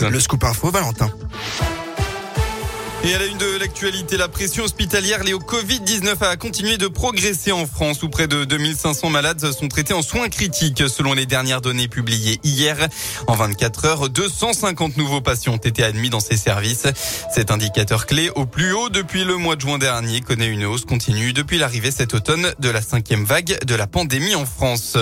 Le scoop info, Valentin. Et à la une de l'actualité, la pression hospitalière liée au Covid-19 a continué de progresser en France où près de 2500 malades sont traités en soins critiques selon les dernières données publiées hier. En 24 heures, 250 nouveaux patients ont été admis dans ces services. Cet indicateur clé au plus haut depuis le mois de juin dernier connaît une hausse continue depuis l'arrivée cet automne de la cinquième vague de la pandémie en France.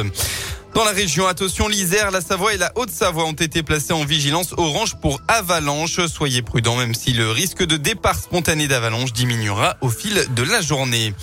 Dans la région, attention, l'Isère, la Savoie et la Haute-Savoie ont été placés en vigilance orange pour avalanche. Soyez prudents même si le risque de départ spontané d'avalanche diminuera au fil de la journée.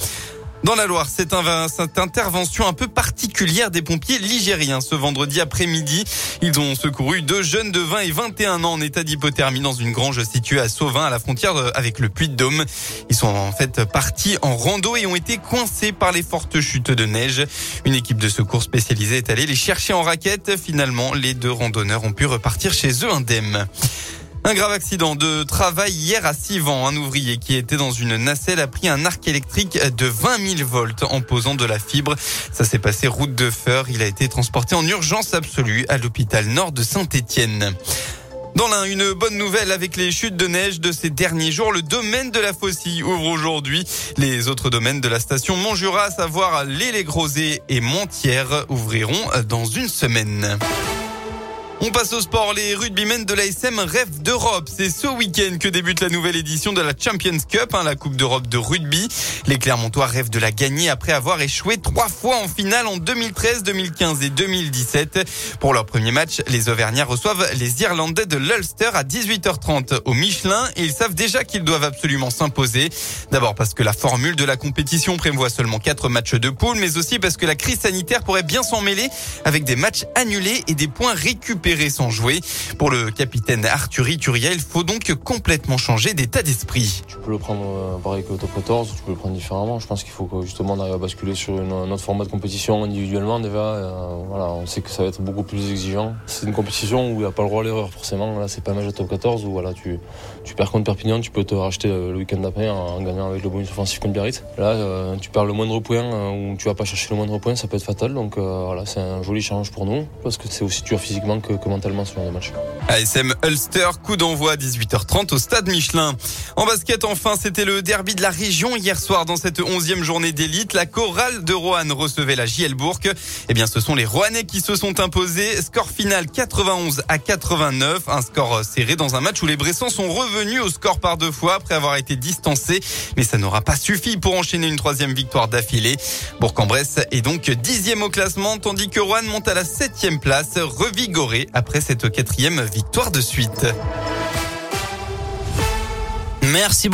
Dans la Loire, c'est un, cette intervention un peu particulière des pompiers ligériens ce vendredi après-midi. Ils ont secouru deux jeunes de 20 et 21 ans en état d'hypothermie dans une grange située à Sauvin, à la frontière avec le Puy-de-Dôme. Ils sont en fait partis en rando et ont été coincés par les fortes chutes de neige. Une équipe de secours spécialisée est allée les chercher en raquette. Finalement, les deux randonneurs ont pu repartir chez eux indemnes. Un grave accident de travail hier à Sivan. Un ouvrier qui était dans une nacelle a pris un arc électrique de 20 000 volts en posant de la fibre. Ça s'est passé route de Feur. Il a été transporté en urgence absolue à l'hôpital nord de Saint-Étienne. Dans l'un, une bonne nouvelle avec les chutes de neige de ces derniers jours. Le domaine de la Faucille ouvre aujourd'hui. Les autres domaines de la station Montjura, à savoir les Légrosés et Montières, ouvriront dans une semaine. On passe au sport. Les rugbymen de l'ASM rêvent d'Europe. C'est ce week-end que débute la nouvelle édition de la Champions Cup, hein, la Coupe d'Europe de rugby. Les Clermontois rêvent de la gagner après avoir échoué trois fois en finale en 2013, 2015 et 2017. Pour leur premier match, les Auvergnats reçoivent les Irlandais de l'Ulster à 18h30 au Michelin et ils savent déjà qu'ils doivent absolument s'imposer. D'abord parce que la formule de la compétition prévoit seulement quatre matchs de poule, mais aussi parce que la crise sanitaire pourrait bien s'en mêler avec des matchs annulés et des points récupérés sans jouer. Pour le capitaine Arthur Ituriel, il faut donc complètement changer d'état d'esprit. Tu peux le prendre euh, pareil que au top 14, tu peux le prendre différemment. Je pense qu'il faut justement on arrive à basculer sur un autre format de compétition individuellement déjà. Euh, voilà, on sait que ça va être beaucoup plus exigeant. C'est une compétition où il n'y a pas le droit à l'erreur forcément. Là, c'est pas un match de top 14 où voilà, tu, tu perds contre Perpignan, tu peux te racheter euh, le week-end d'après en gagnant avec le bonus offensif contre Biarritz. Là, tu perds le moindre point ou tu vas pas chercher le moindre point, ça peut être fatal. Donc voilà, c'est un joli challenge pour nous parce que c'est aussi dur physiquement que mentalement sur le match. ASM Ulster, coup d'envoi à 18h30 au stade Michelin. En basket, enfin, c'était le derby de la région hier soir dans cette onzième journée d'élite. La chorale de Roanne recevait la JL Bourg. Eh bien, ce sont les Roannais qui se sont imposés. Score final 91 à 89. Un score serré dans un match où les Bressans sont revenus au score par deux fois après avoir été distancés. Mais ça n'aura pas suffi pour enchaîner une troisième victoire d'affilée. Bourg-en-Bresse est donc dixième au classement, tandis que Roanne monte à la septième place, revigoré après cette quatrième victoire de suite. Merci